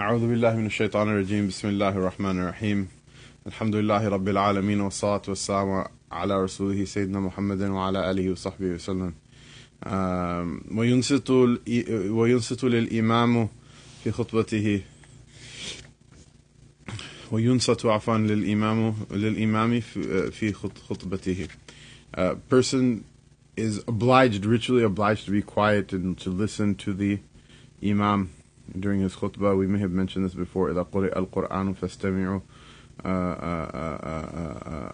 أعوذ بالله من الشيطان الرجيم. بسم الله الرحمن الرحيم. الحمد لله رب العالمين والصلاة والسلام على رسوله سيدنا محمد وعلى آله وصحبه وسلم. وينصت وينصت للإمام في خطبته. وينصت عفوا للإمام للإمام في في خط- خطبته. A person is obliged, ritually obliged to be quiet and to listen to the Imam. during his khutbah. We may have mentioned this before. إذا قرئ القرآن فاستمعوا آه، آه، آه، آه،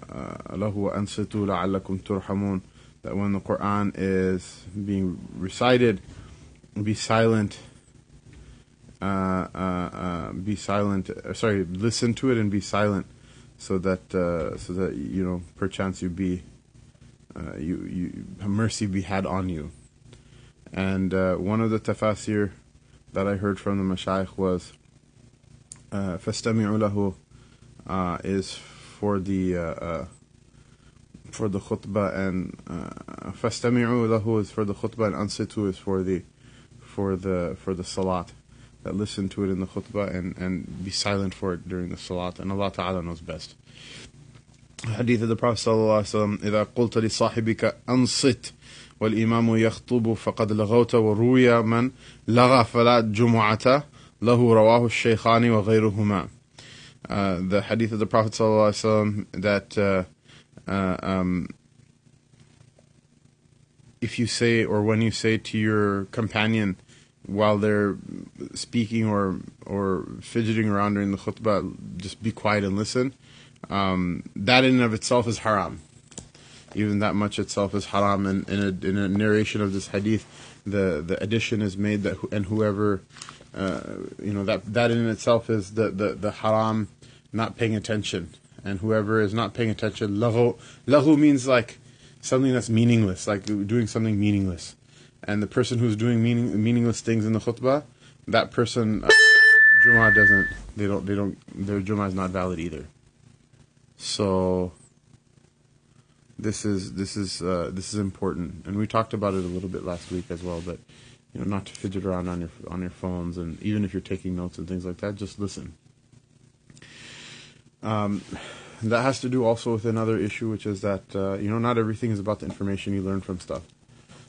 آه، له وأنصتوا لعلكم ترحمون. That when the Quran is being recited, be silent. Uh, uh, uh, be silent. uh, sorry, listen to it and be silent, so that uh, so that you know perchance you be uh, you you mercy be had on you. And uh, one of the tafasir that I heard from the mashayikh was uh, فَاسْتَمِعُوا لَهُ uh, is for the uh, uh, for the khutbah and uh, فَاسْتَمِعُوا لَهُ is for the khutbah and ansitu is for the for the for the salat that listen to it in the khutbah and, and be silent for it during the salat and Allah Ta'ala knows best حديث of the Prophet صلى الله عليه وسلم إذا قلت لصاحبك أنصت والإمام يخطب فقد لغوت وروي من لغى فلا جمعة له رواه الشيخان وغيرهما uh, the hadith of the Prophet ﷺ that uh, uh, um, if you say or when you say to your companion while they're speaking or or fidgeting around during the khutbah, just be quiet and listen. Um, that in and of itself is haram. Even that much itself is haram. And in a, in a narration of this hadith, the, the addition is made that and whoever uh, you know that that in itself is the, the, the haram not paying attention. And whoever is not paying attention, lahu, lahu means like something that's meaningless, like doing something meaningless. And the person who's doing meaning, meaningless things in the khutbah, that person, uh, Jumu'ah doesn't, they don't, they don't, their Jumu'ah is not valid either. So, this is, this is, uh, this is important. And we talked about it a little bit last week as well, but, you know, not to fidget around on your, on your phones, and even if you're taking notes and things like that, just listen. Um, that has to do also with another issue, which is that uh, you know not everything is about the information you learn from stuff.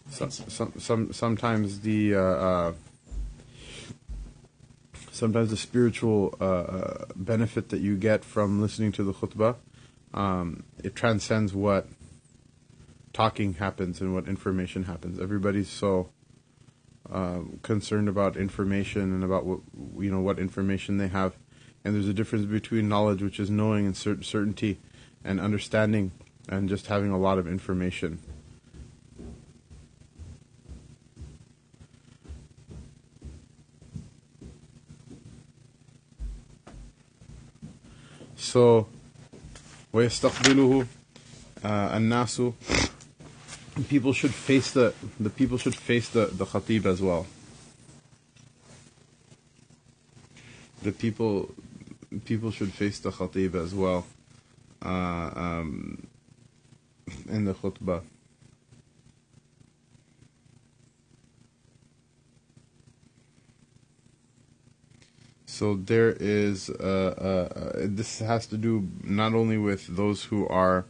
So, some, some sometimes the uh, uh, sometimes the spiritual uh, uh, benefit that you get from listening to the khutbah um, it transcends what talking happens and what information happens. Everybody's so um, concerned about information and about what you know what information they have, and there's a difference between knowledge, which is knowing and cer- certainty, and understanding, and just having a lot of information. So, ويستقبله uh, الناس people should face the the people should face the the khatib as well. The people people should face the khatib as well uh, um, in the khutbah. So there is uh, uh, uh, this has to do not only with those who are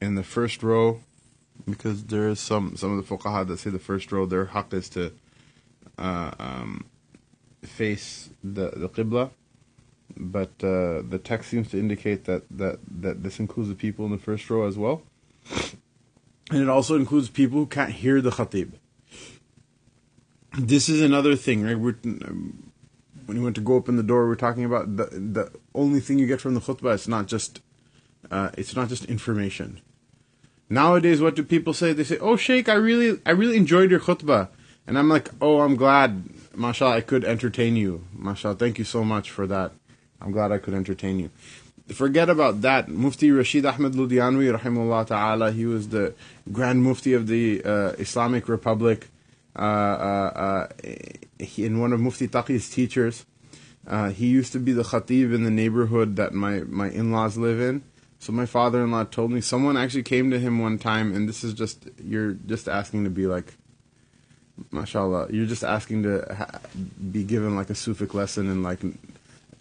in the first row because there is some some of the fuqaha that say the first row their haqq is to uh, um, face the the qibla, but uh, the text seems to indicate that, that that this includes the people in the first row as well, and it also includes people who can't hear the khatib. This is another thing, right? We're, when you went to go open the door, we're talking about the the only thing you get from the khutbah. It's not just uh, it's not just information. Nowadays, what do people say? They say, "Oh, Sheikh, I really, I really enjoyed your khutbah," and I'm like, "Oh, I'm glad, mashallah, I could entertain you, mashallah. Thank you so much for that. I'm glad I could entertain you." Forget about that. Mufti Rashid Ahmed Ludianwi, rahimullah ta'ala, he was the Grand Mufti of the uh, Islamic Republic. Uh, uh, uh, he, in one of Mufti Taqi's teachers, uh, he used to be the khatib in the neighborhood that my, my in-laws live in. So my father-in-law told me someone actually came to him one time, and this is just you're just asking to be like MashaAllah. You're just asking to ha- be given like a Sufic lesson in like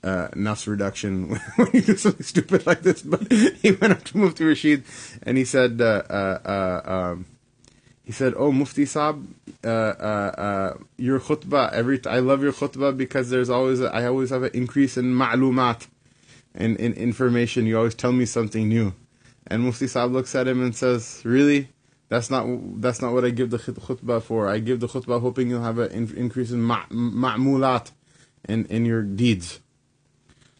uh, nafs reduction when you do something stupid like this. But he went up to Mufti Rashid and he said, uh, uh, uh, um, he said, "Oh Mufti Saab, uh, uh, uh, your khutbah every t- I love your khutbah because there's always a, I always have an increase in ma'lumat and in information. You always tell me something new." And Mufti Saab looks at him and says, "Really?" That's not that's not what I give the khutbah for. I give the khutbah hoping you'll have an in, increase in ma'mulat in in your deeds.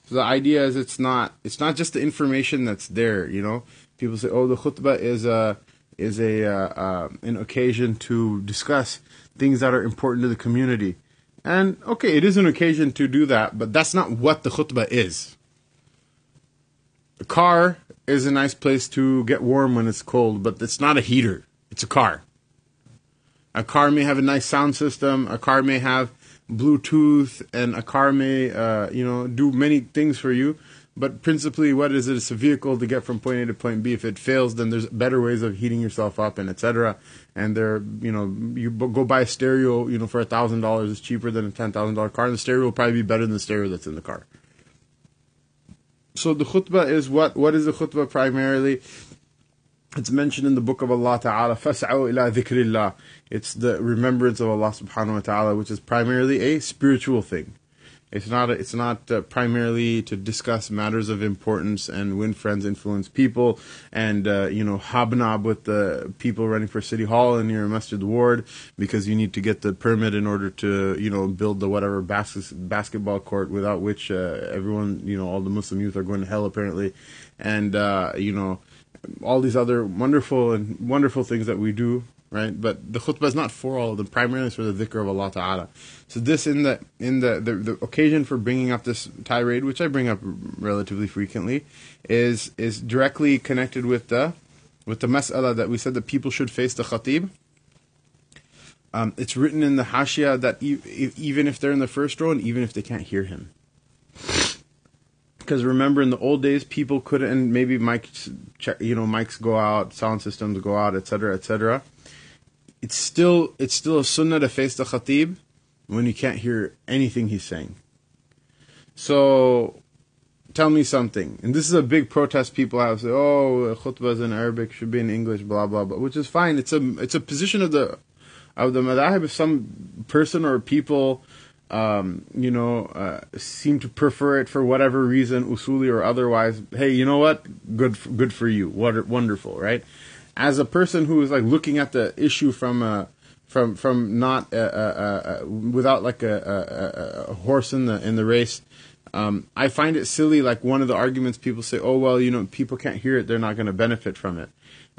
So the idea is it's not it's not just the information that's there. You know, people say, oh, the khutbah is a is a uh, uh, an occasion to discuss things that are important to the community. And okay, it is an occasion to do that, but that's not what the khutbah is. A car is a nice place to get warm when it's cold, but it's not a heater. It's a car. A car may have a nice sound system. A car may have Bluetooth, and a car may, uh, you know, do many things for you. But principally, what is it? It's a vehicle to get from point A to point B. If it fails, then there's better ways of heating yourself up and etc. And there, you know, you go buy a stereo, you know, for a thousand dollars. It's cheaper than a ten thousand dollar car, and the stereo will probably be better than the stereo that's in the car. So the khutbah is what? What is the khutbah primarily? It's mentioned in the book of Allah Ta'ala, فَاسْعَوْا إِلَىٰ ذِكْرِ اللَّهِ It's the remembrance of Allah Subhanahu Wa Ta'ala, which is primarily a spiritual thing. It's not. It's not uh, primarily to discuss matters of importance and win friends, influence people, and uh, you know hobnob with the people running for city hall in your masjid ward because you need to get the permit in order to you know build the whatever bas- basketball court without which uh, everyone you know all the Muslim youth are going to hell apparently, and uh, you know all these other wonderful and wonderful things that we do right? But the khutbah is not for all of them. Primarily, it's for the dhikr of Allah Taala. So this in the in the, the the occasion for bringing up this tirade, which I bring up relatively frequently, is is directly connected with the with the mas'ala that we said that people should face the khatib. Um, it's written in the hashia that e- even if they're in the first row and even if they can't hear him. Because remember, in the old days, people couldn't, and maybe mics, you know, mics go out, sound systems go out, etc., etc it's still it's still a sunnah to face the khatib when you can't hear anything he's saying. So tell me something. And this is a big protest people have say, oh, khutbah is in Arabic, should be in English, blah blah blah, which is fine. It's a it's a position of the of the madhab if some person or people um, you know, uh, seem to prefer it for whatever reason, usuli or otherwise. Hey, you know what? Good, for, good for you. What wonderful, right? As a person who is like looking at the issue from a from from not a, a, a, without like a, a, horse in the in the race. Um, I find it silly. Like one of the arguments people say, "Oh well, you know, people can't hear it; they're not going to benefit from it."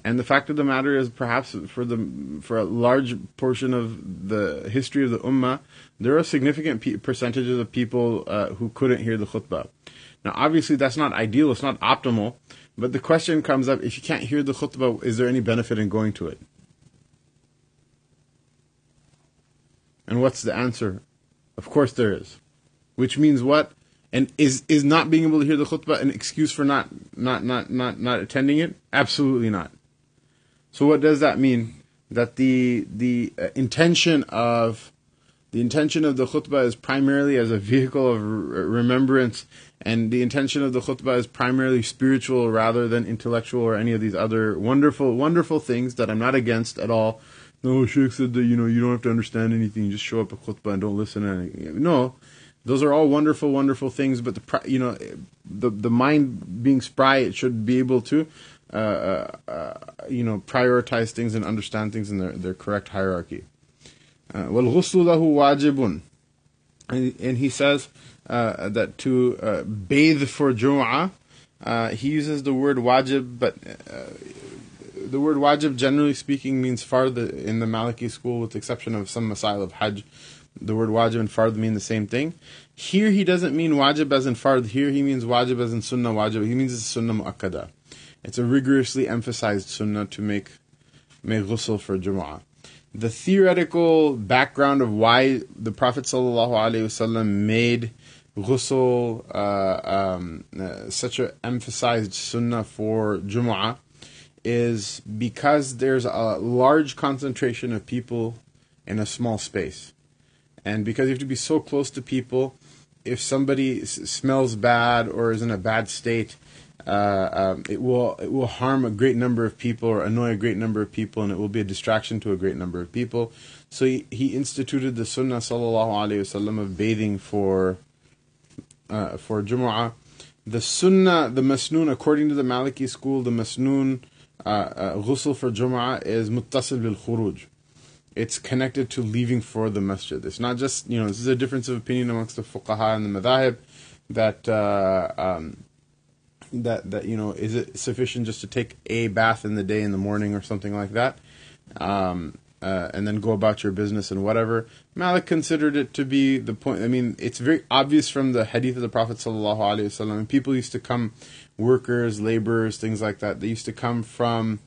And the fact of the matter is, perhaps for the for a large portion of the history of the ummah, there are significant pe- percentages of people uh, who couldn't hear the khutbah. Now, obviously, that's not ideal; it's not optimal. But the question comes up if you can't hear the khutbah, is there any benefit in going to it? And what's the answer? Of course there is. Which means what? And is is not being able to hear the khutbah an excuse for not not not not not attending it? Absolutely not. So what does that mean? That the the uh, intention of the intention of the khutbah is primarily as a vehicle of re- remembrance and the intention of the khutbah is primarily spiritual rather than intellectual or any of these other wonderful, wonderful things that I'm not against at all. No, Sheikh said that, you know, you don't have to understand anything. You just show up at khutbah and don't listen to anything. No, those are all wonderful, wonderful things, but the, you know, the, the mind being spry, it should be able to, uh, uh, uh, you know, prioritize things and understand things in their, their correct hierarchy. وَالْغُسْلُ لَهُ وَاجِبٌ and he says, uh, that to uh, bathe for Jum'ah, uh, he uses the word wajib, but uh, the word wajib, generally speaking, means fard in the Maliki school, with the exception of some masail of Hajj. The word wajib and fard mean the same thing. Here he doesn't mean wajib as in fard. Here he means wajib as in sunnah wajib. He means it's sunnah mu'akkada. It's a rigorously emphasized sunnah to make make ghusl for Jum'ah the theoretical background of why the Prophet ﷺ made ghusl, uh, um, uh, such an emphasized sunnah for Jumu'ah, is because there's a large concentration of people in a small space. And because you have to be so close to people, if somebody s- smells bad or is in a bad state, uh, um, it will it will harm a great number of people or annoy a great number of people, and it will be a distraction to a great number of people. So he, he instituted the Sunnah sallallahu alaihi wasallam of bathing for uh, for Jumu'ah. The Sunnah, the Masnoon, according to the Maliki school, the Masnoon uh, uh, ghusl for Jumu'ah is muttasil bil khuruj. It's connected to leaving for the masjid. It's not just, you know, this is a difference of opinion amongst the fuqaha and the madhahib that, uh, um, that, that, you know, is it sufficient just to take a bath in the day in the morning or something like that? Um, uh, and then go about your business and whatever. Malik considered it to be the point. I mean, it's very obvious from the hadith of the Prophet sallallahu alaihi wasallam. People used to come, workers, laborers, things like that. They used to come from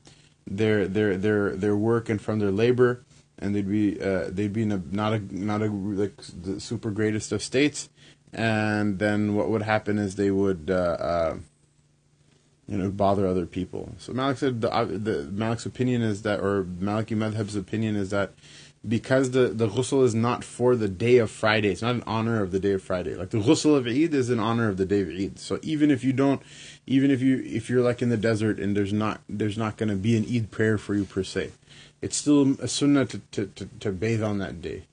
their their their their work and from their labor, and they'd be uh, they'd be in a not a not a like the super greatest of states. And then what would happen is they would. Uh, uh, you know, bother other people. So Malik said the, uh, the Malik's opinion is that, or Maliki Madhab's opinion is that because the, the ghusl is not for the day of Friday, it's not in honor of the day of Friday. Like the ghusl of Eid is in honor of the day of Eid. So even if you don't, even if you if you're like in the desert and there's not there's not going to be an Eid prayer for you per se, it's still a sunnah to to, to, to bathe on that day,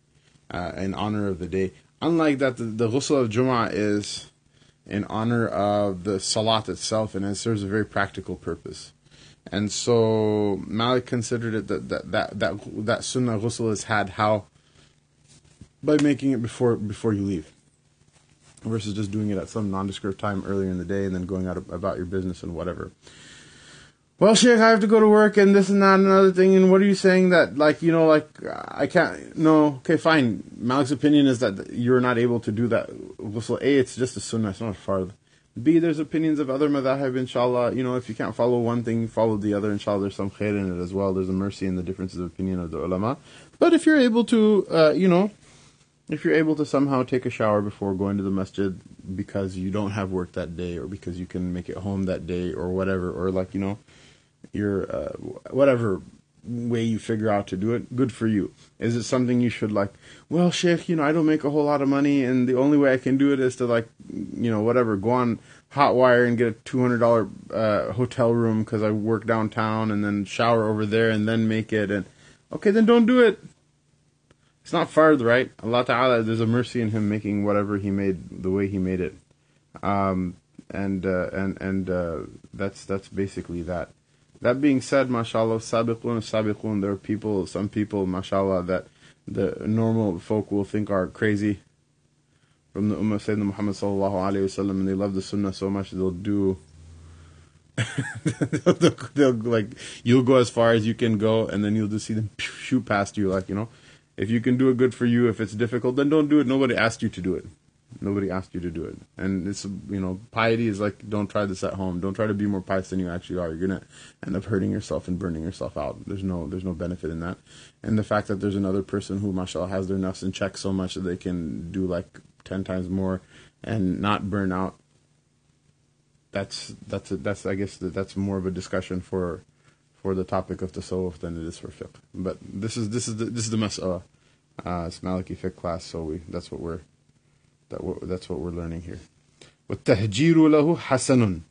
uh, in honor of the day. Unlike that, the, the ghusl of Jum'ah is in honor of the salat itself, and it serves a very practical purpose. And so Malik considered it that that that that, that sunnah ghusl is had how by making it before before you leave, versus just doing it at some nondescript time earlier in the day and then going out about your business and whatever. Well, Sheikh, I have to go to work and this and that and another thing. And what are you saying that, like, you know, like, I can't, no, okay, fine. Malik's opinion is that you're not able to do that. Ghusl A, it's just a sunnah, it's not a fard. B, there's opinions of other madhahib, inshallah. You know, if you can't follow one thing, follow the other, inshallah. There's some khair in it as well. There's a mercy in the differences of opinion of the ulama. But if you're able to, uh, you know, if you're able to somehow take a shower before going to the masjid because you don't have work that day or because you can make it home that day or whatever, or like, you know, your uh, whatever way you figure out to do it, good for you. Is it something you should like? Well, Sheikh, you know, I don't make a whole lot of money, and the only way I can do it is to like, you know, whatever, go on Hotwire and get a two hundred dollar uh, hotel room because I work downtown, and then shower over there, and then make it. And okay, then don't do it. It's not fard, right? Allah Taala, there's a mercy in Him making whatever He made the way He made it, um, and uh, and and uh, that's that's basically that. That being said, mashallah, sabiqun, sabiqun, there are people, some people, mashallah, that the normal folk will think are crazy from the Ummah Sayyidina Muhammad sallallahu alayhi wasallam, and they love the Sunnah so much they'll do. they'll, they'll, they'll, like you'll go as far as you can go, and then you'll just see them shoot past you. Like you know, if you can do it, good for you. If it's difficult, then don't do it. Nobody asked you to do it. Nobody asked you to do it. And it's, you know, piety is like, don't try this at home. Don't try to be more pious than you actually are. You're going to end up hurting yourself and burning yourself out. There's no, there's no benefit in that. And the fact that there's another person who, mashallah, has their nafs in check so much that they can do like 10 times more and not burn out. That's, that's, a, that's, I guess that that's more of a discussion for, for the topic of the tasawwuf than it is for fiqh. But this is, this is the, this is the mas'ala. Uh, it's Maliki fiqh class, so we, that's what we're, that we're, that's what we're learning here. وَالتَّهْجِيرُ لَهُ حَسَنٌ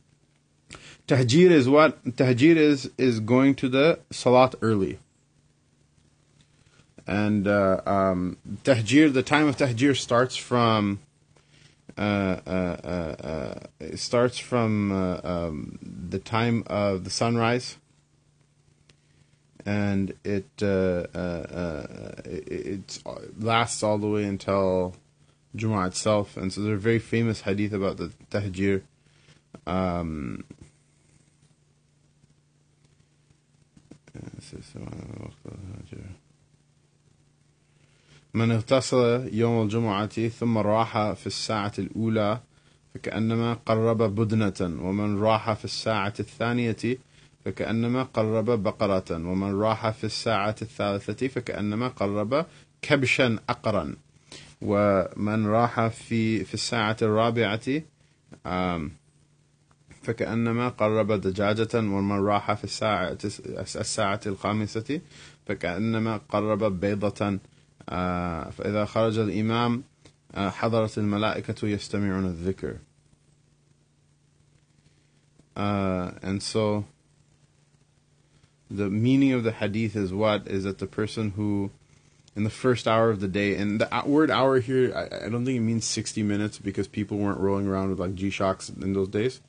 Tahjir is what? Tahjir is, is going to the salat early. And uh, um, tahjir, the time of tahjir starts from uh, uh, uh, it starts from uh, um, the time of the sunrise, and it uh, uh, uh, it, it lasts all the way until Jumu'ah itself. And so there's a very famous hadith about the tahjir. Um, من اغتسل يوم الجمعة ثم راح في الساعة الأولى فكأنما قرب بدنة ومن راح في الساعة الثانية فكأنما قرب بقرة ومن راح في الساعة الثالثة فكأنما قرب كبشا أقرا ومن راح في في الساعة الرابعة فكأنما قرب دجاجة ومن راح في الساعة الساعة الخامسة فكأنما قرب بيضة فإذا خرج الإمام حضرت الملائكة يستمعون الذكر. uh, and so the meaning of the hadith is what? Is that the person who in the first hour of the day. And the word hour here I, I don't think it means 60 minutes because people weren't rolling around with like g-shocks in those days.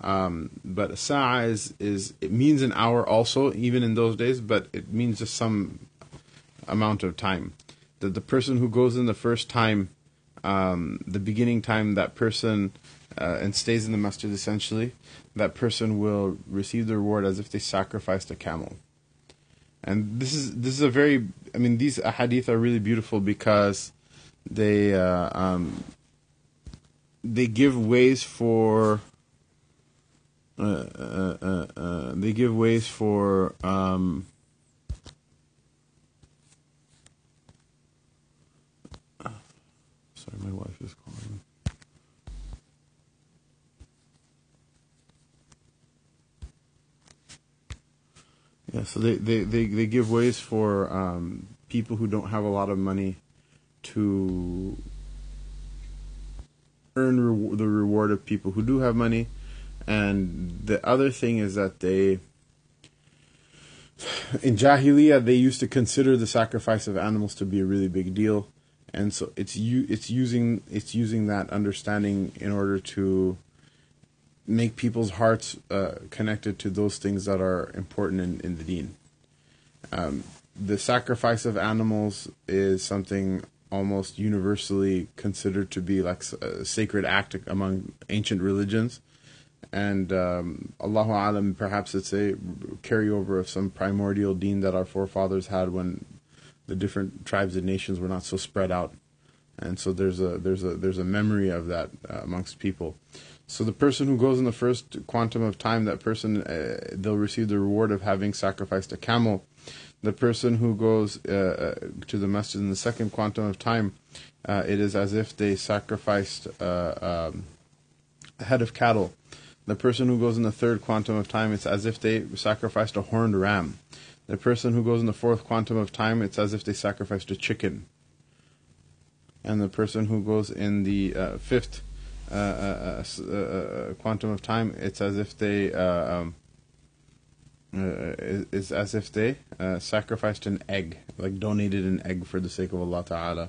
Um, but sa'a is, is it means an hour also even in those days but it means just some amount of time. That the person who goes in the first time um, the beginning time that person uh, and stays in the masjid essentially that person will receive the reward as if they sacrificed a camel. And this is this is a very I mean these hadith are really beautiful because they uh, um, they give ways for uh, uh, uh, uh they give ways for um, sorry my wife is calling. Yeah, so they, they, they, they give ways for um, people who don't have a lot of money to earn re- the reward of people who do have money. And the other thing is that they, in Jahiliyyah, they used to consider the sacrifice of animals to be a really big deal. And so it's u- it's using it's using that understanding in order to make people's hearts uh, connected to those things that are important in, in the deen. Um, the sacrifice of animals is something almost universally considered to be like a sacred act among ancient religions. And um, Allahu Alam, perhaps it's a carryover of some primordial deen that our forefathers had when the different tribes and nations were not so spread out. And so there's a there's a there's a memory of that uh, amongst people. So the person who goes in the first quantum of time, that person uh, they'll receive the reward of having sacrificed a camel. The person who goes uh, uh to the masjid in the second quantum of time, uh, it is as if they sacrificed uh, um, a head of cattle. The person who goes in the third quantum of time, it's as if they sacrificed a horned ram. The person who goes in the fourth quantum of time, it's as if they sacrificed a chicken. And the person who goes in the uh, fifth Uh, uh, uh, quantum of time, it's as if they um, as if they sacrificed an egg, like donated an egg for the sake of Allah Taala.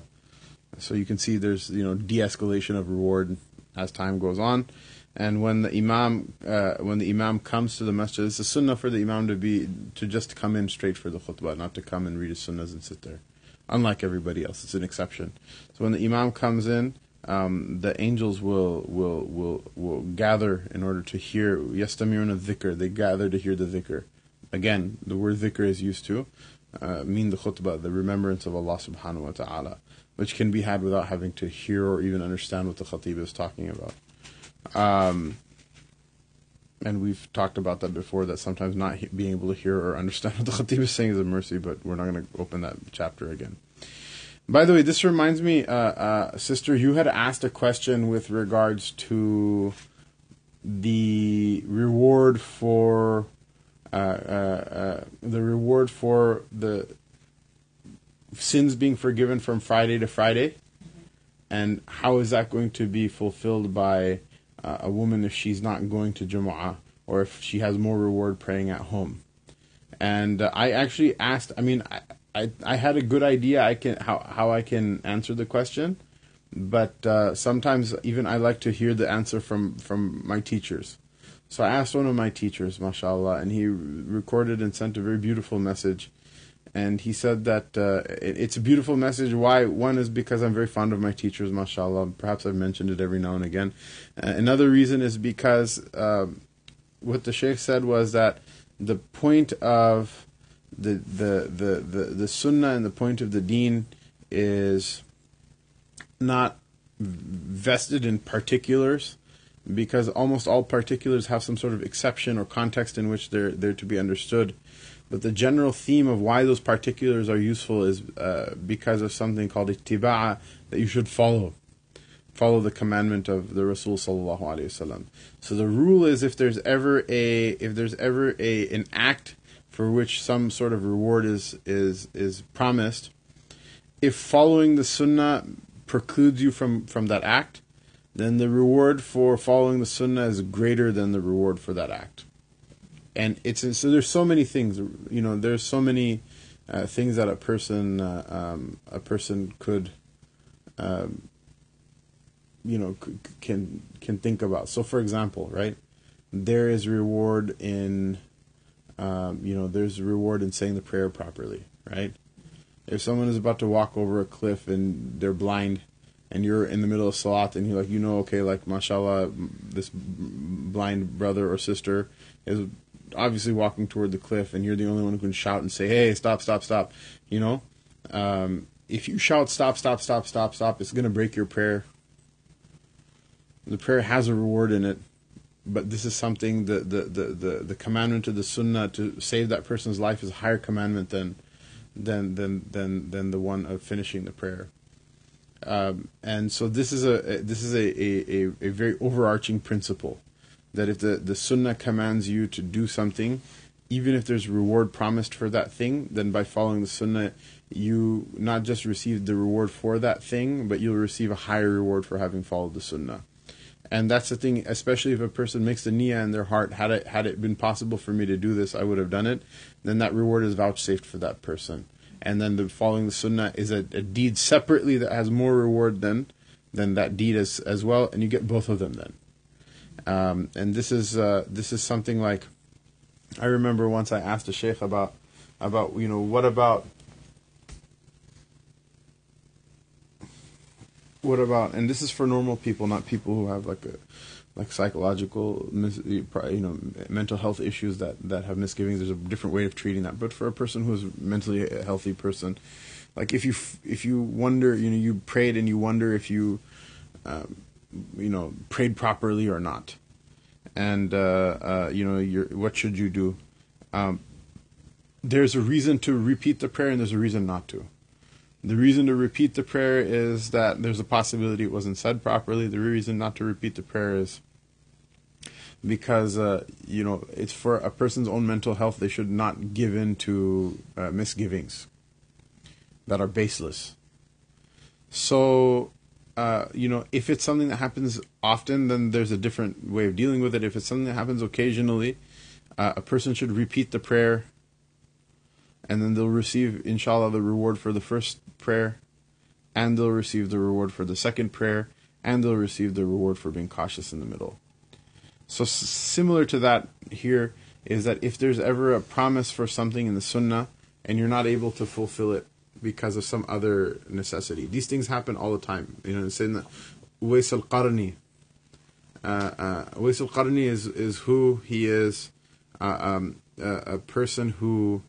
So you can see there's you know de-escalation of reward as time goes on. And when the imam, uh, when the imam comes to the masjid, it's a sunnah for the imam to be to just come in straight for the khutbah, not to come and read his sunnahs and sit there. Unlike everybody else, it's an exception. So when the imam comes in, um, the angels will, will will will gather in order to hear yastami'una dhikr. They gather to hear the dhikr. Again, the word dhikr is used to uh, mean the khutbah, the remembrance of Allah subhanahu wa ta'ala, which can be had without having to hear or even understand what the khatib is talking about. Um, and we've talked about that before, that sometimes not he- being able to hear or understand what the khatib is saying is a mercy, but we're not going to open that chapter again. By the way, this reminds me, uh, uh, sister, you had asked a question with regards to the reward for uh, uh, uh, the reward for the sins being forgiven from Friday to Friday, and how is that going to be fulfilled by uh, a woman if she's not going to Jumu'ah or if she has more reward praying at home? And I actually asked. I mean, I, I I had a good idea I can how how I can answer the question, but uh, sometimes even I like to hear the answer from from my teachers. So I asked one of my teachers, mashallah, and he recorded and sent a very beautiful message. And he said that uh, it, it's a beautiful message. Why? One is because I'm very fond of my teachers, mashallah. Perhaps I've mentioned it every now and again. Uh, another reason is because um, what the sheikh said was that the point of the the the the, the sunnah and the point of the deen is not vested in particulars because almost all particulars have some sort of exception or context in which they're they're to be understood. But the general theme of why those particulars are useful is uh, because of something called ittiba'a that you should follow. Follow the commandment of the Rasul sallallahu alaihi wasallam. So the rule is if there's ever a if there's ever a an act for which some sort of reward is is is promised, if following the sunnah precludes you from, from that act, then the reward for following the sunnah is greater than the reward for that act. And it's so there's so many things, you know, there's so many uh, things that a person uh, um, a person could, um, you know, c- can can think about. So, for example, right, there is reward in, um, you know, there's a reward in saying the prayer properly, right? If someone is about to walk over a cliff and they're blind, and you're in the middle of salat and you're like, you know, okay, like mashallah, this blind brother or sister is obviously walking toward the cliff, and you're the only one who can shout and say, hey, stop, stop, stop. You know, um, if you shout, stop, stop, stop, stop, stop, it's going to break your prayer. The prayer has a reward in it, but this is something the the, the, the, the commandment of the sunnah to save that person's life is a higher commandment than than than than than the one of finishing the prayer. Um, and so this is a this is a, a, a, a, very overarching principle that if the, the sunnah commands you to do something, even if there's reward promised for that thing, then by following the sunnah, you not just receive the reward for that thing, but you'll receive a higher reward for having followed the sunnah. And that's the thing, especially if a person makes the niyyah in their heart, had it had it been possible for me to do this, I would have done it. Then that reward is vouchsafed for that person and then the following the sunnah is a, a, deed separately that has more reward than than that deed as as well, and you get both of them then. Um, and this is uh, this is something like I remember once I asked a sheikh about about you know what about what about and this is for normal people, not people who have like a like psychological, you know, mental health issues that, that have misgivings. There's a different way of treating that. But for a person who's mentally a healthy person, like if you if you wonder, you know, you prayed and you wonder if you, um, you know, prayed properly or not, and uh, uh, you know, you what should you do? Um, there's a reason to repeat the prayer and there's a reason not to. The reason to repeat the prayer is that there's a possibility it wasn't said properly. The reason not to repeat the prayer is because uh, you know it's for a person's own mental health. They should not give in to uh, misgivings that are baseless. So, uh, you know, if it's something that happens often, then there's a different way of dealing with it. If it's something that happens occasionally, uh, a person should repeat the prayer, and then they'll receive, inshallah, the reward for the first prayer, and they'll receive the reward for the second prayer, and they'll receive the reward for being cautious in the middle. So similar to that here is that if there's ever a promise for something in the sunnah and you're not able to fulfill it because of some other necessity, these things happen all the time. You know, Sayyidina Uwais al-Qarni, uh, uh, Uwais al-Qarni is, is who he is, uh, um, a person who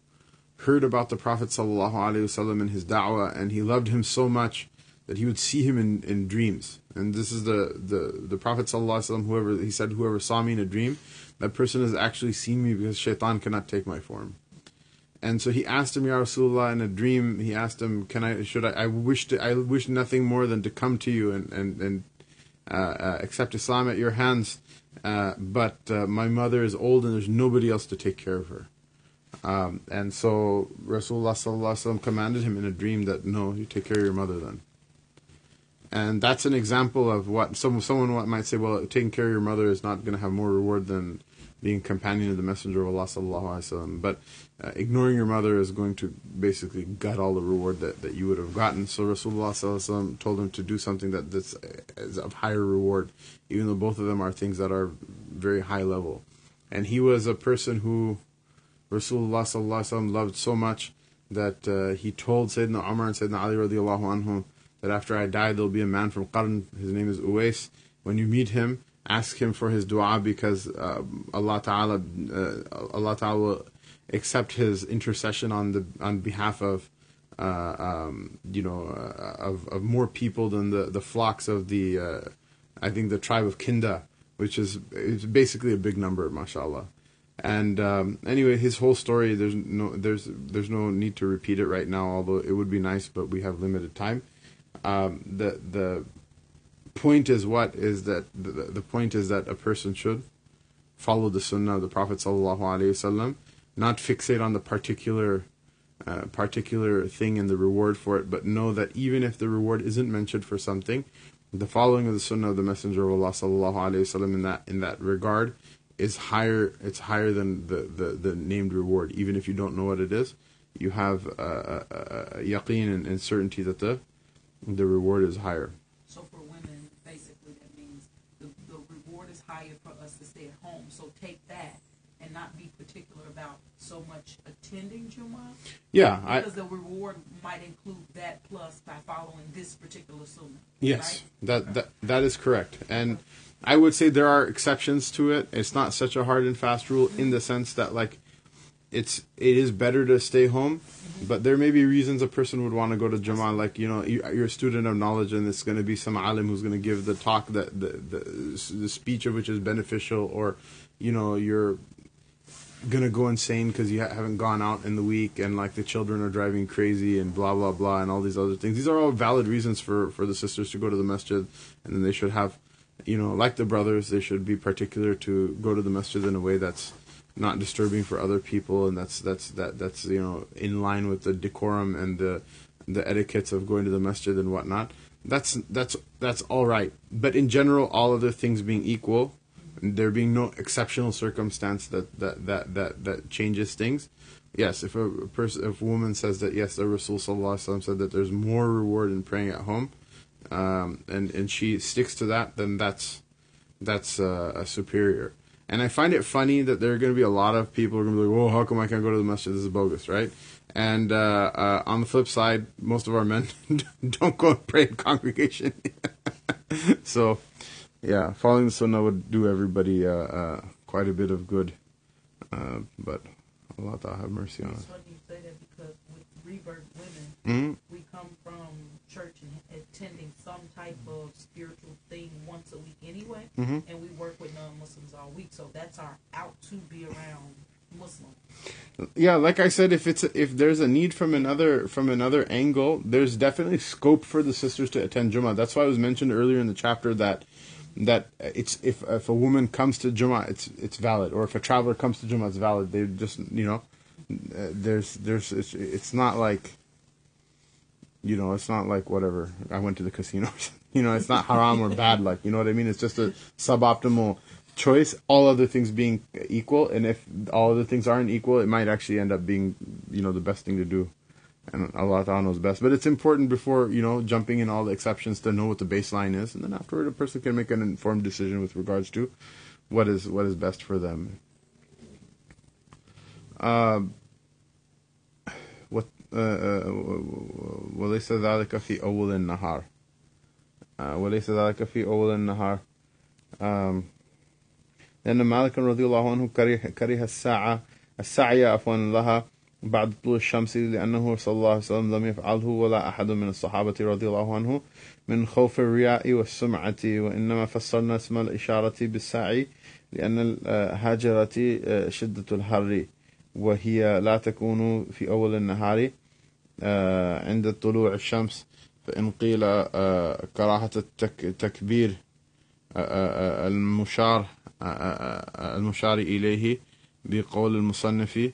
heard about the Prophet wasallam and his da'wah, and he loved him so much that he would see him in, in dreams. And this is the, the, the Prophet ﷺ, whoever he said, whoever saw me in a dream, that person has actually seen me because shaitan cannot take my form. And so he asked him, Ya Rasulullah, in a dream, he asked him, Can I should I I wish to I wish nothing more than to come to you and, and, and uh, uh, accept Islam at your hands. Uh, but uh, my mother is old and there's nobody else to take care of her. Um, and so Rasulullah commanded him in a dream that no, you take care of your mother then. And that's an example of what some, someone might say, well, taking care of your mother is not going to have more reward than being companion of the Messenger of Allah sallallahu alaihi wasallam. But uh, ignoring your mother is going to basically gut all the reward that, that you would have gotten. So Rasulullah sallallahu alaihi told him to do something that this is of higher reward, even though both of them are things that are very high level. And he was a person who Rasulullah loved so much that uh, he told Sayyidina Umar and Sayyidina Ali radiallahu anhu that after I die, there'll be a man from Qarn. His name is Uwais. When you meet him, ask him for his dua because uh, Allah Taala, uh, Allah Taala will accept his intercession on the on behalf of. Uh, um, you know, uh, of, of more people than the, the flocks of the, uh, I think the tribe of Kinda, which is it's basically a big number, mashallah. And um, anyway, his whole story. There's no there's there's no need to repeat it right now. Although it would be nice, but we have limited time um, the the point is what is that the, the point is that a person should follow the sunnah of the Prophet sallallahu alaihi wasallam, not fixate on the particular uh, particular thing and the reward for it, but know that even if the reward isn't mentioned for something, the following of the Sunnah of the Messenger of Allah sallallahu wasallam in that in that regard is higher. It's higher than the, the, the named reward, even if you don't know what it is. You have a, a, a yaqeen and, and certainty that the the reward is higher. So for women, basically, that means the, the reward is higher for us to stay at home. So take that and not be particular about so much attending Jummah. Yeah, I, Because the reward might include that plus by following this particular sunnah. Yes, right? that that that is correct, and I would say there are exceptions to it. It's not such a hard and fast rule in the sense that like it's it is better to stay home, but there may be reasons a person would want to go to Jama. Like you know, you- you're a student of knowledge, and it's going to be some alim who's going to give the talk that the, the the speech of which is beneficial, or you know you're gonna go insane because you ha- haven't gone out in the week and like the children are driving crazy and blah blah blah and all these other things these are all valid reasons for for the sisters to go to the masjid and then they should have you know like the brothers they should be particular to go to the masjid in a way that's not disturbing for other people and that's that's that that's you know in line with the decorum and the the etiquettes of going to the masjid and whatnot that's that's that's all right but in general all other things being equal there being no exceptional circumstance that that that that, that changes things. Yes, if a person, if a woman says that yes, the Rasul said that there's more reward in praying at home, um, and and she sticks to that, then that's that's uh, a superior. And I find it funny that there are going to be a lot of people who are going to be like, "Whoa, how come I can't go to the masjid? This is bogus, right?" And uh, uh, on the flip side, most of our men don't go and pray in congregation. so, yeah, following the sunnah would do everybody uh, uh, quite a bit of good. Uh, but Allah have mercy on It's us. funny you say that because with revert women, hmm we come from attending some type of spiritual thing once a week anyway, Mhm. and we work with non-Muslims all week. So that's our out to be around Muslim. Yeah, like I said, if it's if there's a need from another from another angle, there's definitely scope for the sisters to attend Jummah. That's why it was mentioned earlier in the chapter that that it's if if a woman comes to Jummah, it's it's valid, or if a traveler comes to Jummah, it's valid. They just you know, there's there's it's, it's not like you know, it's not like whatever. I went to the casino. you know, it's not haram or bad. Like you know what I mean. It's just a suboptimal choice. All other things being equal, and if all other things aren't equal, it might actually end up being you know the best thing to do. And Allah Ta'ala knows best. But it's important before, you know, jumping in all the exceptions to know what the baseline is. And then afterward, a person can make an informed decision with regards to what is what is best for them. Uh, وليس ذلك في أول النهار. uh, وليس ذلك في أول النهار. لأن مالك رضي الله عنه كره, الساعة السعي عفوا لها بعد طلوع الشمس لأنه صلى الله عليه وسلم لم يفعله ولا أحد من الصحابة رضي الله عنه من خوف الرياء والسمعة وإنما فسرنا اسم الإشارة بالسعي لأن الهاجرة شدة الحر وهي لا تكون في أول النهار. آه، عند طلوع الشمس فإن قيل آه، كراهة التكبير آه، المشار المشار إليه بقول المصنف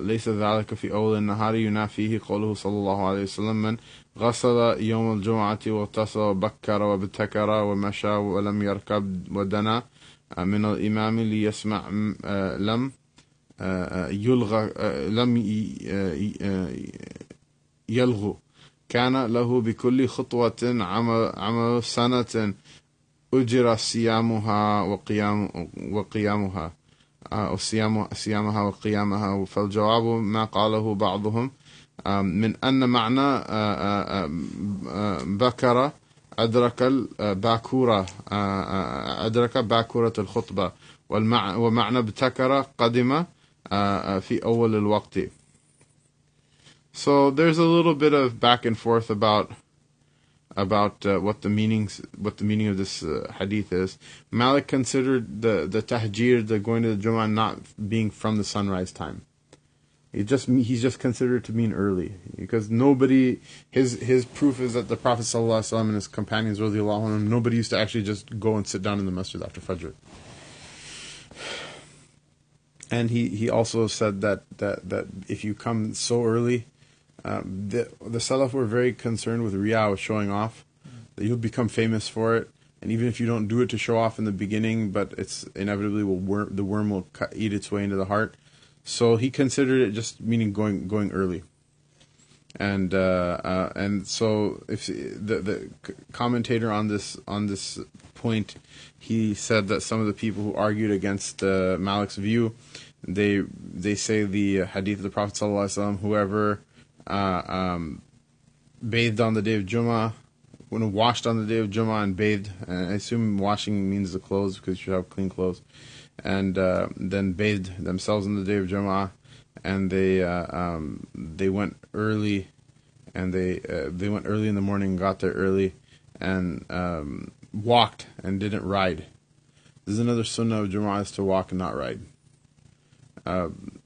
ليس ذلك في أول النهار ينافيه قوله صلى الله عليه وسلم من غسل يوم الجمعة واغتسل وبكر وابتكر ومشى ولم يركب ودنا من الإمام ليسمع لم يلغى لم يلغو. كان له بكل خطوة عمل, سنة أجر صيامها وقيام وقيامها صيام صيامها وقيامها. فالجواب ما قاله بعضهم من أن معنى بكر أدرك الباكورة أدرك باكورة الخطبة. ومعنى ابتكر قدم في أول الوقت. So there's a little bit of back and forth about about uh, what the meanings what the meaning of this uh, hadith is. Malik considered the the tahjir, the going to the Jummah, not being from the sunrise time. He just he's just considered to mean early because nobody his his proof is that the Prophet sallallahu and his companions radiallahu anhum, nobody used to actually just go and sit down in the masjid after Fajr. And he, he also said that, that, that if you come so early, Um, the the Salaf were very concerned with riyah, with showing off. That you'll become famous for it, and even if you don't do it to show off in the beginning, but it's inevitably will the worm will cut, eat its way into the heart. So he considered it just meaning going going early, and uh, uh, and so if the the commentator on this on this point, he said that some of the people who argued against uh, Malik's view, they they say the hadith of the Prophet sallallahu whoever uh, um, bathed on the day of Jummah, when washed on the day of Jummah and bathed, and I assume washing means the clothes because you have clean clothes, and uh, then bathed themselves on the day of Jummah, and they uh, um, they went early, and they uh, they went early in the morning, got there early, and um, walked and didn't ride. This is another sunnah of Jummah is to walk and not ride. Um,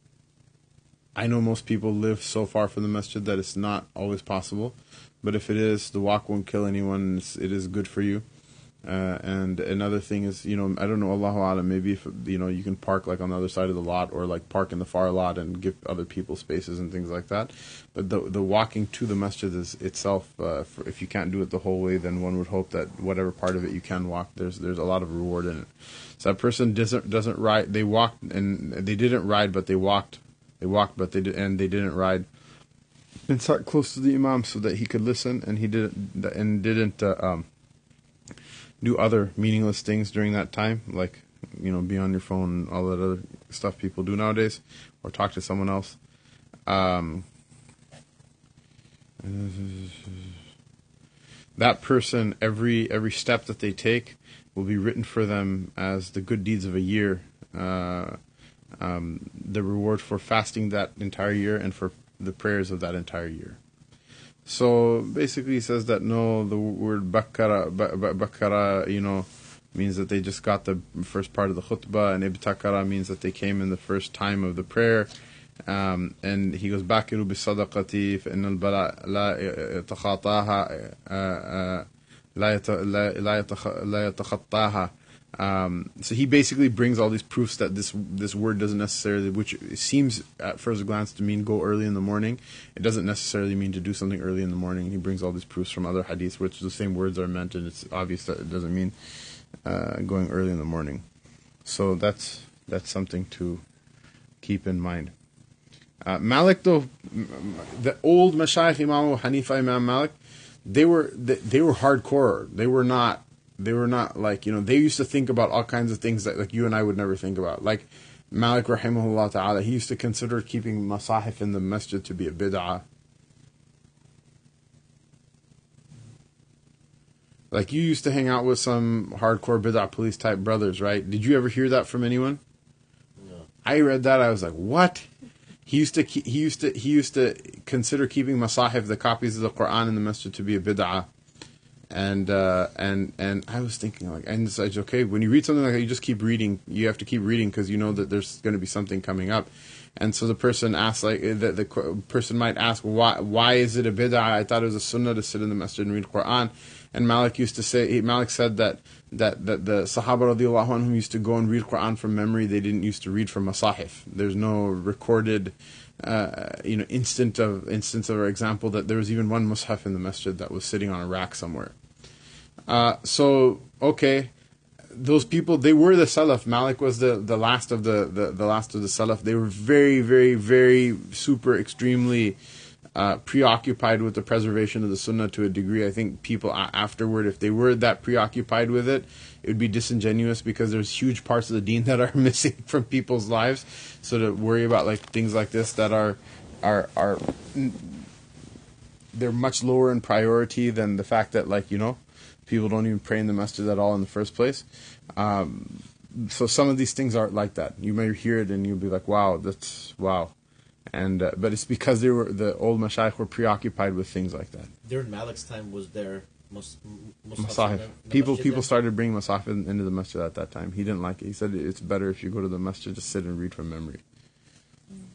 I know most people live so far from the masjid that it's not always possible, but if it is, the walk won't kill anyone. It is good for you. Uh, and another thing is, you know, I don't know, Allahu Alam, maybe if, you know, you can park like on the other side of the lot or like park in the far lot and give other people spaces and things like that. But the the walking to the masjid is itself, uh, for, if you can't do it the whole way, then one would hope that whatever part of it you can walk, there's there's a lot of reward in it. So that person doesn't doesn't ride, they walked and they didn't ride, but they walked they walked, but they did, and they didn't ride. And sat close to the imam so that he could listen, and he didn't and didn't uh, um, do other meaningless things during that time, like you know, be on your phone and all that other stuff people do nowadays, or talk to someone else. Um, that person, every every step that they take, will be written for them as the good deeds of a year. Uh, um, the reward for fasting that entire year and for the prayers of that entire year. So basically, he says that no, the word bakara, bakara, you know, means that they just got the first part of the khutbah, and ibtakara means that they came in the first time of the prayer. Um, and he goes back to bisadaqati فإن البلاء لا يتخطاها لا يتخطاها um, so he basically brings all these proofs that this this word doesn't necessarily, which seems at first glance to mean go early in the morning, it doesn't necessarily mean to do something early in the morning. He brings all these proofs from other hadiths, which the same words are meant, and it's obvious that it doesn't mean uh, going early in the morning. So that's that's something to keep in mind. Uh, Malik, though, the old Mashayikh Imam Hanifa Imam Malik, they were they, they were hardcore. They were not they were not like you know they used to think about all kinds of things that like you and I would never think about. Like Malik rahimahullah ta'ala, he used to consider keeping masahif in the masjid to be a bid'ah. Like you used to hang out with some hardcore bid'ah police type brothers, right? Did you ever hear that from anyone? No. I read that, I was like, what? He used to he used to he used to consider keeping masahif, the copies of the Quran in the masjid, to be a bid'ah and uh, and and I was thinking like, and it's like, okay, when you read something like that, you just keep reading. You have to keep reading because you know that there's going to be something coming up. And so the person asks, like, the, the person might ask, why why is it a bid'ah? I thought it was a sunnah to sit in the masjid and read Quran. And Malik used to say, Malik said that that, that the Sahaba radiallahu anhum used to go and read Quran from memory. They didn't used to read from masahif. There's no recorded uh, you know, instant of instance of our example that there was even one mushaf in the masjid that was sitting on a rack somewhere. Uh, so okay, those people they were the salaf. Malik was the, the last of the, the, the last of the salaf. They were very very very super extremely uh, preoccupied with the preservation of the sunnah to a degree. I think people afterward, if they were that preoccupied with it, it would be disingenuous because there's huge parts of the deen that are missing from people's lives. So to worry about like things like this that are are are they're much lower in priority than the fact that like you know people don't even pray in the masjid at all in the first place. Um, so some of these things aren't like that. You may hear it and you'll be like, "Wow, that's wow," and uh, but it's because they were the old mashayikh were preoccupied with things like that. During Malik's time, was there mus- masahif? People people started bringing masahif into the masjid at that time. He didn't like it. He said it's better if you go to the masjid to sit and read from memory. Mm.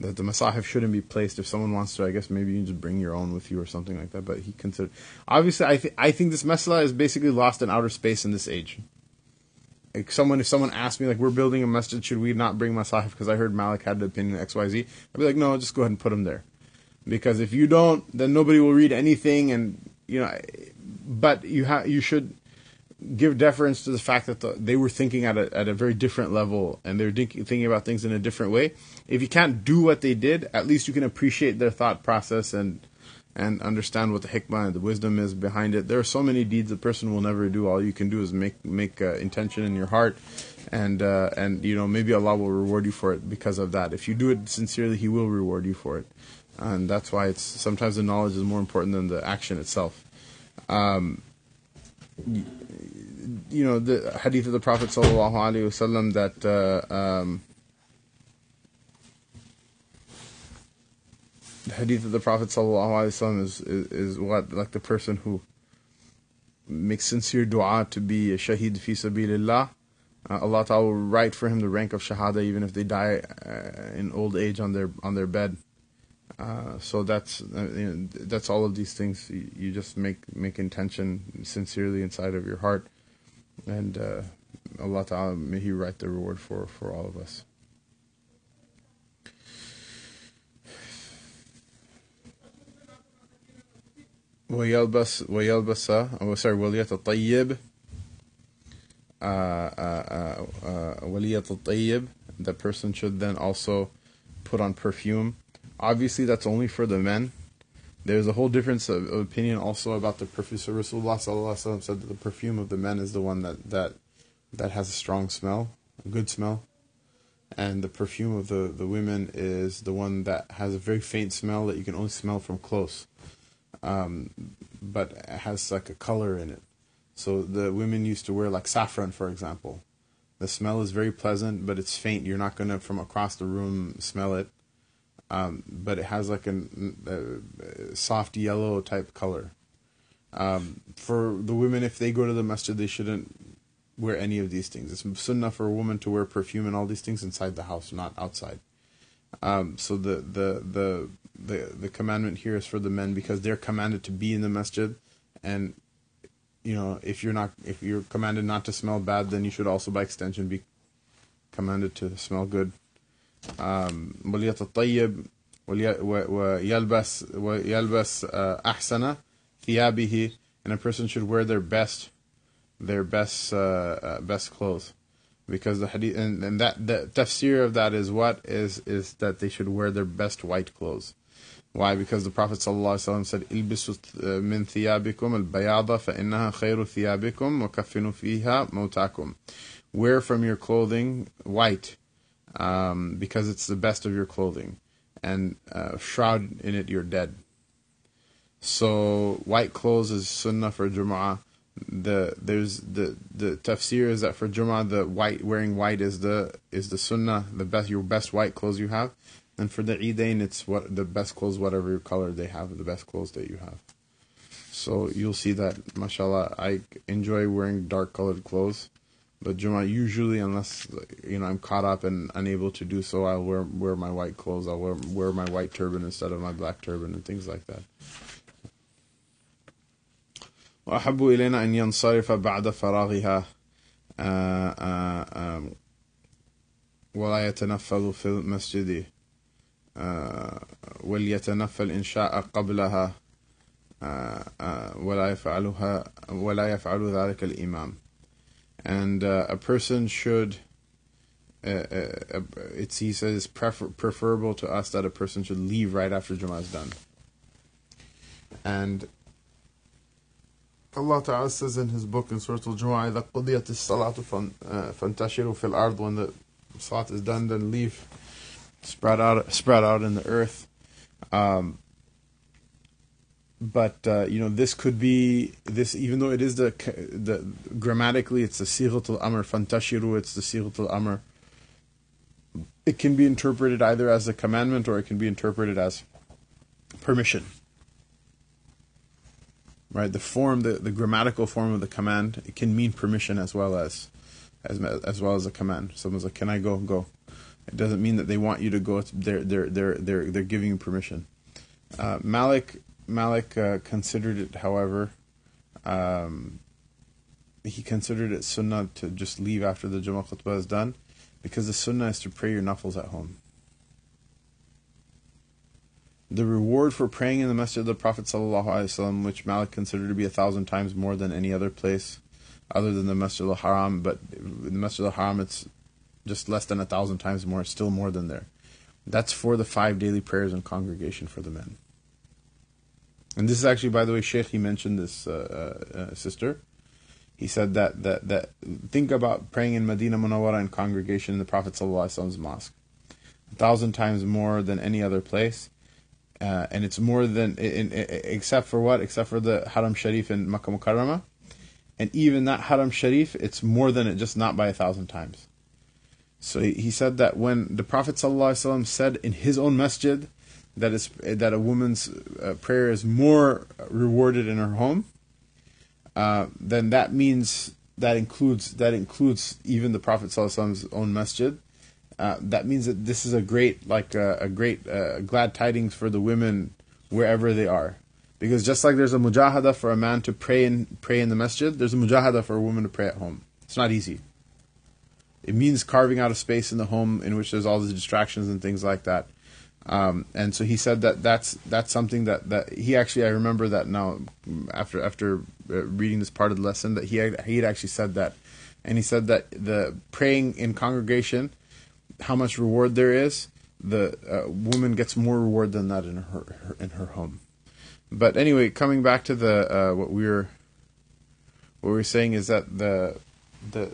that the masahif shouldn't be placed. If someone wants to, I guess maybe you can just bring your own with you or something like that. But he considered. Obviously, I think I think this masala is basically lost in outer space in this age. like someone if someone asked me like we're building a masjid, should we not bring masahif because I heard Malik had the opinion X Y Z? I'd be like, no, just go ahead and put them there, because if you don't, then nobody will read anything, and you know. But you have you should give deference to the fact that the, they were thinking at a at a very different level and they're think, thinking about things in a different way. If you can't do what they did, at least you can appreciate their thought process and and understand what the hikmah and the wisdom is behind it. There are so many deeds a person will never do. All you can do is make make uh, intention in your heart, and uh, and you know maybe Allah will reward you for it because of that. If you do it sincerely, He will reward you for it, and that's why it's sometimes the knowledge is more important than the action itself. Um, you know the hadith of the Prophet sallallahu alaihi wasallam that. Uh, um, the hadith of the Prophet sallallahu is, is is what like the person who makes sincere dua to be a shaheed fi sabilillah. Uh, Allah Ta'ala will write for him the rank of shahada even if they die uh, in old age on their on their bed. Uh, so that's uh, you know, that's all of these things. You, you, just make make intention sincerely inside of your heart, and uh, Allah Ta'ala may He write the reward for for all of us. ويلبس ويلبس أو sorry وليتطيب وليتطيب the person should then also put on perfume obviously that's only for the men there's a whole difference of, opinion also about the perfume so Rasulullah said that the perfume of the men is the one that, that that has a strong smell a good smell and the perfume of the, the women is the one that has a very faint smell that you can only smell from close um, but it has like a color in it. So the women used to wear like saffron, for example. The smell is very pleasant, but it's faint. You're not gonna from across the room smell it. Um, but it has like a, a soft yellow type color. Um, for the women, if they go to the masjid, they shouldn't wear any of these things. It's sunnah for a woman to wear perfume and all these things inside the house, not outside. Um, so the, the the the the commandment here is for the men because they're commanded to be in the masjid, and you know if you're not if you're commanded not to smell bad, then you should also by extension be commanded to smell good. وليتطيب ويلبس ويلبس أحسن ثيابه and a person should wear their best their best uh, uh, best clothes because the hadith and, and that the tafsir of that is what is is that they should wear their best white clothes why? Because the Prophet ﷺ said, "Ilbisu min thiyabikum al-bayada fa innaha khayru thiyabikum wa kafinu fiha mawtakum." Wear from your clothing white, um, because it's the best of your clothing, and uh, shroud in it your dead. So white clothes is sunnah for Jumu'ah. The there's the the tafsir is that for Jumu'ah the white wearing white is the is the sunnah the best your best white clothes you have and for the Eidain, it's what the best clothes, whatever color they have, the best clothes that you have. So you'll see that, mashallah, I enjoy wearing dark colored clothes. But Juma, usually, unless you know I'm caught up and unable to do so, I'll wear wear my white clothes. I'll wear wear my white turban instead of my black turban and things like that. وأحب إلينا أن ينصرف بعد فراغها ولا يتنفذ في المسجد وليتنفل إن شاء قبلها ولا يفعلها ولا يفعل ذلك الإمام and uh, a person should uh, uh, it's he says prefer, preferable to us that a person should leave right after Jummah is done and Allah Ta'ala says in his book in Surah Al-Jumu'ah إذا قضيت الصلاة فانتشروا في الأرض when the salat is done then leave spread out spread out in the earth. Um, but uh, you know this could be this even though it is the the grammatically it's the sighatul amr fantashiru it's the sighatul amr it can be interpreted either as a commandment or it can be interpreted as permission. Right? The form the, the grammatical form of the command it can mean permission as well as as as well as a command. Someone's like can i go? Go. It doesn't mean that they want you to go. they're they're they're they're they're giving you permission. Uh, Malik Malik uh, considered it, however, um, he considered it sunnah to just leave after the Jummah khutbah is done, because the sunnah is to pray your nafils at home. The reward for praying in the masjid of the Prophet ﷺ, which Malik considered to be a thousand times more than any other place, other than the Masjid al-Haram, but in the Masjid al-Haram it's just less than a thousand times more, still more than there. That's for the five daily prayers in congregation for the men. And this is actually, by the way, Sheikh, he mentioned this uh, uh, uh, sister. He said that, that, that think about praying in Medina Munawwara in congregation in the Prophet ﷺ's mosque. A thousand times more than any other place. Uh, and it's more than, in, in, except for what? Except for the Haram Sharif in Makkah Mukarramah. And even that Haram Sharif, it's more than it, just not by a thousand times. So he, he said that when the Prophet ﷺ said in his own masjid that is that a woman's uh, prayer is more rewarded in her home, uh, then that means that includes that includes even the Prophet ﷺ's own masjid. Uh, that means that this is a great like uh, a great uh, glad tidings for the women wherever they are. Because just like there's a mujahada for a man to pray in pray in the masjid, there's a mujahada for a woman to pray at home. It's not easy. It means carving out a space in the home in which there's all the distractions and things like that. Um, and so he said that that's that's something that, that he actually I remember that now after after uh, reading this part of the lesson that he had, he had actually said that, and he said that the praying in congregation, how much reward there is, the uh, woman gets more reward than that in her, her in her home. But anyway, coming back to the uh, what we were what we were saying is that the the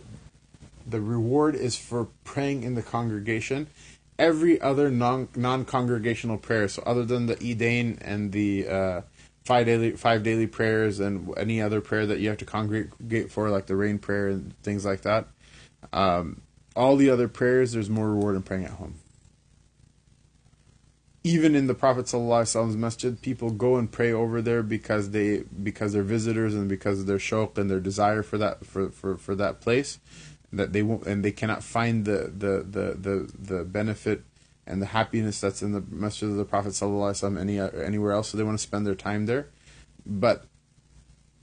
the reward is for praying in the congregation. Every other non non congregational prayer, so other than the Eidain and the uh, five daily five daily prayers and any other prayer that you have to congregate for, like the rain prayer and things like that, um, all the other prayers, there's more reward in praying at home. Even in the Prophet Prophet's masjid, people go and pray over there because they because they're visitors and because of their shauq and their desire for that for, for, for that place that they won't and they cannot find the the the the, the benefit and the happiness that's in the masjid of the Prophet sallallahu any anywhere else. So they want to spend their time there, but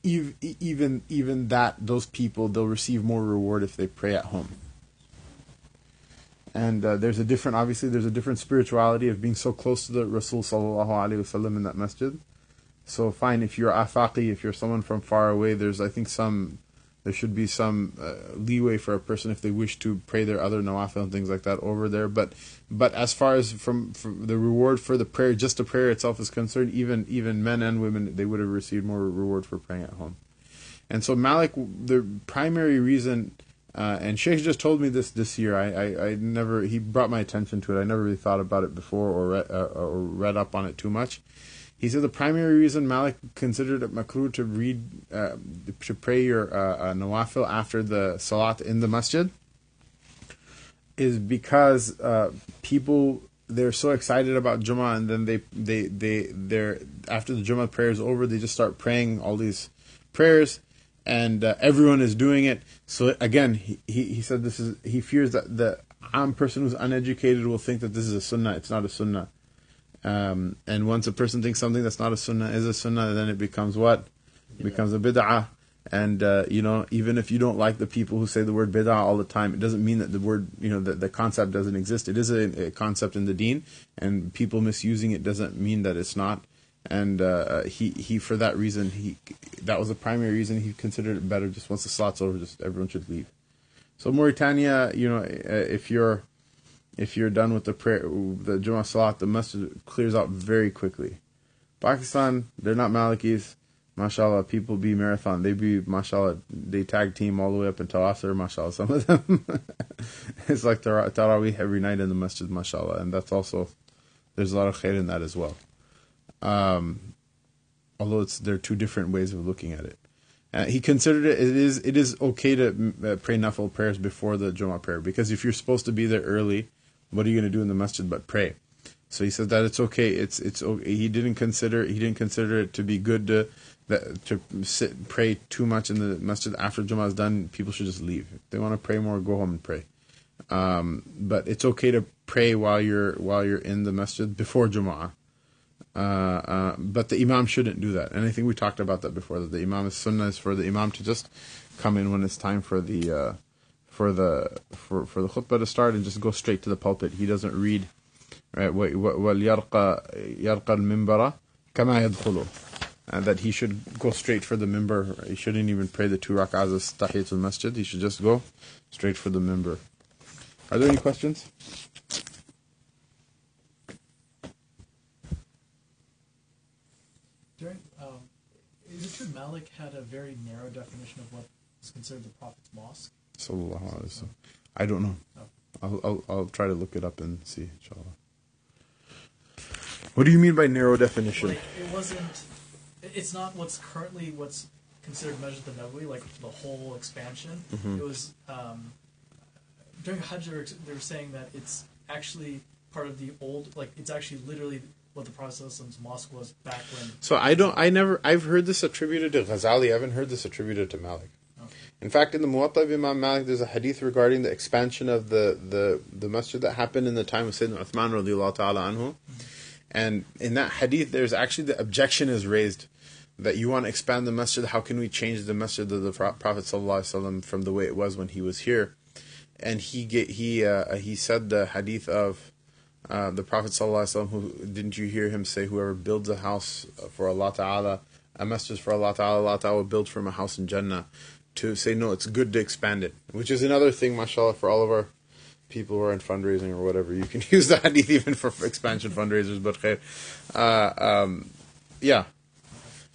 even even that those people they'll receive more reward if they pray at home. And uh, there's a different, obviously, there's a different spirituality of being so close to the Rasul sallallahu alaihi wasallam in that masjid. So fine, if you're afaqi, if you're someone from far away, there's I think some there should be some uh, leeway for a person if they wish to pray their other nawafil and things like that over there. But but as far as from, from the reward for the prayer, just the prayer itself is concerned, even even men and women they would have received more reward for praying at home. And so Malik, the primary reason, uh, and Sheikh just told me this this year. I, I, I, never he brought my attention to it. I never really thought about it before or read, uh, or read up on it too much. He said the primary reason Malik considered it makruh to read, uh, to pray your uh, uh, nawafil after the salat in the masjid is because uh, people they're so excited about Jummah and then they they they they're after the Jummah prayer is over they just start praying all these prayers and uh, everyone is doing it. So again, he, he, he said this is he fears that the am person who's uneducated will think that this is a sunnah. It's not a sunnah. Um, and once a person thinks something that's not a sunnah is a sunnah, then it becomes what? Becomes a bid'ah. And uh, you know, even if you don't like the people who say the word bid'ah all the time, it doesn't mean that the word, you know, that the concept doesn't exist. It is a, a, concept in the Deen, and people misusing it doesn't mean that it's not. And uh, he he for that reason he that was the primary reason he considered it better just once the slot's over, just everyone should leave. So Mauritania, you know, uh, if you're if you're done with the prayer, the Jummah Salat, the masjid clears out very quickly. Pakistan, they're not Malikis. Mashallah, people be marathon. They be, mashallah, they tag team all the way up until Asr, mashallah. Some of them. it's like Taraweeh every night in the masjid, mashallah. And that's also, there's a lot of khair in that as well. Um, although it's, there are two different ways of looking at it. Uh, he considered it, it is, it is okay to uh, pray nafil prayers before the Jummah prayer because if you're supposed to be there early, what are you going to do in the masjid but pray? So he said that it's okay. It's it's okay. He didn't consider he didn't consider it to be good to that to sit pray too much in the masjid after Jummah is done. People should just leave. If they want to pray more, go home and pray. Um, but it's okay to pray while you're while you're in the masjid before Jummah. Uh, uh, but the imam shouldn't do that. And I think we talked about that before. That the imam is sunnah is for the imam to just come in when it's time for the uh, for the for, for the khutbah to start and just go straight to the pulpit. He doesn't read right وَلْيَرْقَى mimbara, kama كَمَا and uh, that he should go straight for the minbar. He shouldn't even pray the two rak'ahs as tahiyatul masjid. He should just go straight for the minbar. Are there any questions? Is it true Malik had a very narrow definition of what is considered the Prophet's mosque? Sallallahu alaihi wasallam. I don't know. I'll, I'll I'll try to look it up and see, inshallah. What do you mean by narrow definition? Like, it wasn't. It's not what's currently what's considered Masjid al-Nabawi, like the whole expansion. Mhm. It was um, during Hajj. They were, saying that it's actually part of the old, like it's actually literally what the Prophet Prophet's mosque was back when. So I don't. I never. I've heard this attributed to Ghazali. I haven't heard this attributed to Malik. In fact, in the Muwatta of Imam Malik, there's a hadith regarding the expansion of the the the masjid that happened in the time of Sayyidina Uthman radiallahu ta'ala anhu. And in that hadith, there's actually the objection is raised that you want to expand the masjid. How can we change the masjid of the Pro- Prophet sallallahu from the way it was when he was here? And he get, he uh, he said the hadith of uh, the Prophet ﷺ, who didn't you hear him say, whoever builds a house for Allah Ta'ala, a masjid for Allah Ta'ala, Allah Ta'ala will build from a house in Jannah. To say, no, it's good to expand it. Which is another thing, mashallah, for all of our people who are in fundraising or whatever. You can use the hadith even for, for expansion fundraisers, but khair. Uh, um, yeah.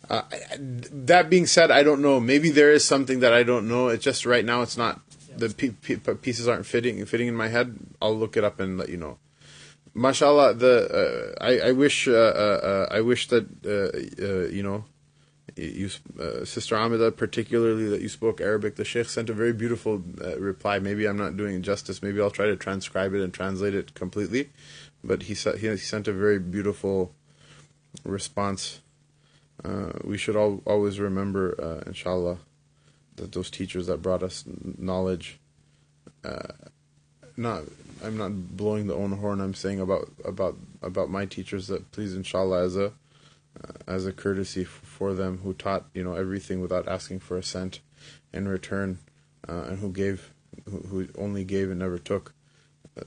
Uh, that being said, I don't know. Maybe there is something that I don't know. It's just right now it's not. The pe- pe- pieces aren't fitting fitting in my head. I'll look it up and let you know. Mashallah, the uh, I, I wish uh, uh, uh, I wish that uh, uh, you know you uh, Sister Amida particularly that you spoke Arabic. The Sheikh sent a very beautiful uh, reply. Maybe I'm not doing it justice. Maybe I'll try to transcribe it and translate it completely. But he he, sent a very beautiful response. Uh, we should all, always remember, uh, inshallah, that those teachers that brought us knowledge. Uh, not, I'm not blowing the own horn. I'm saying about about about my teachers that please, inshallah, as a uh, as a courtesy for them who taught you know everything without asking for a cent in return, uh, and who gave, who, who only gave and never took.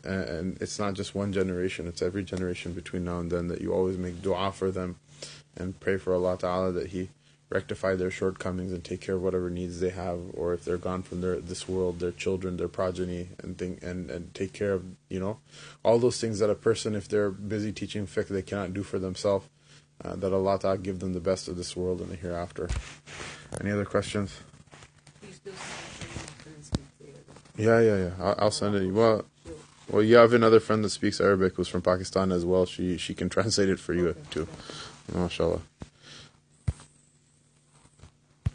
And it's not just one generation; it's every generation between now and then that you always make du'a for them, and pray for Allah Taala that He rectify their shortcomings and take care of whatever needs they have, or if they're gone from their this world, their children, their progeny, and think and and take care of you know all those things that a person, if they're busy teaching fiqh, they cannot do for themselves. Uh, that Allah Ta'ala give them the best of this world and the hereafter. Any other questions? He's still saying speak there. Yeah, yeah, yeah. I'll, I'll send it. Well, well, you have another friend that speaks Arabic who's from Pakistan as well. She she can translate it for you too. MashaAllah.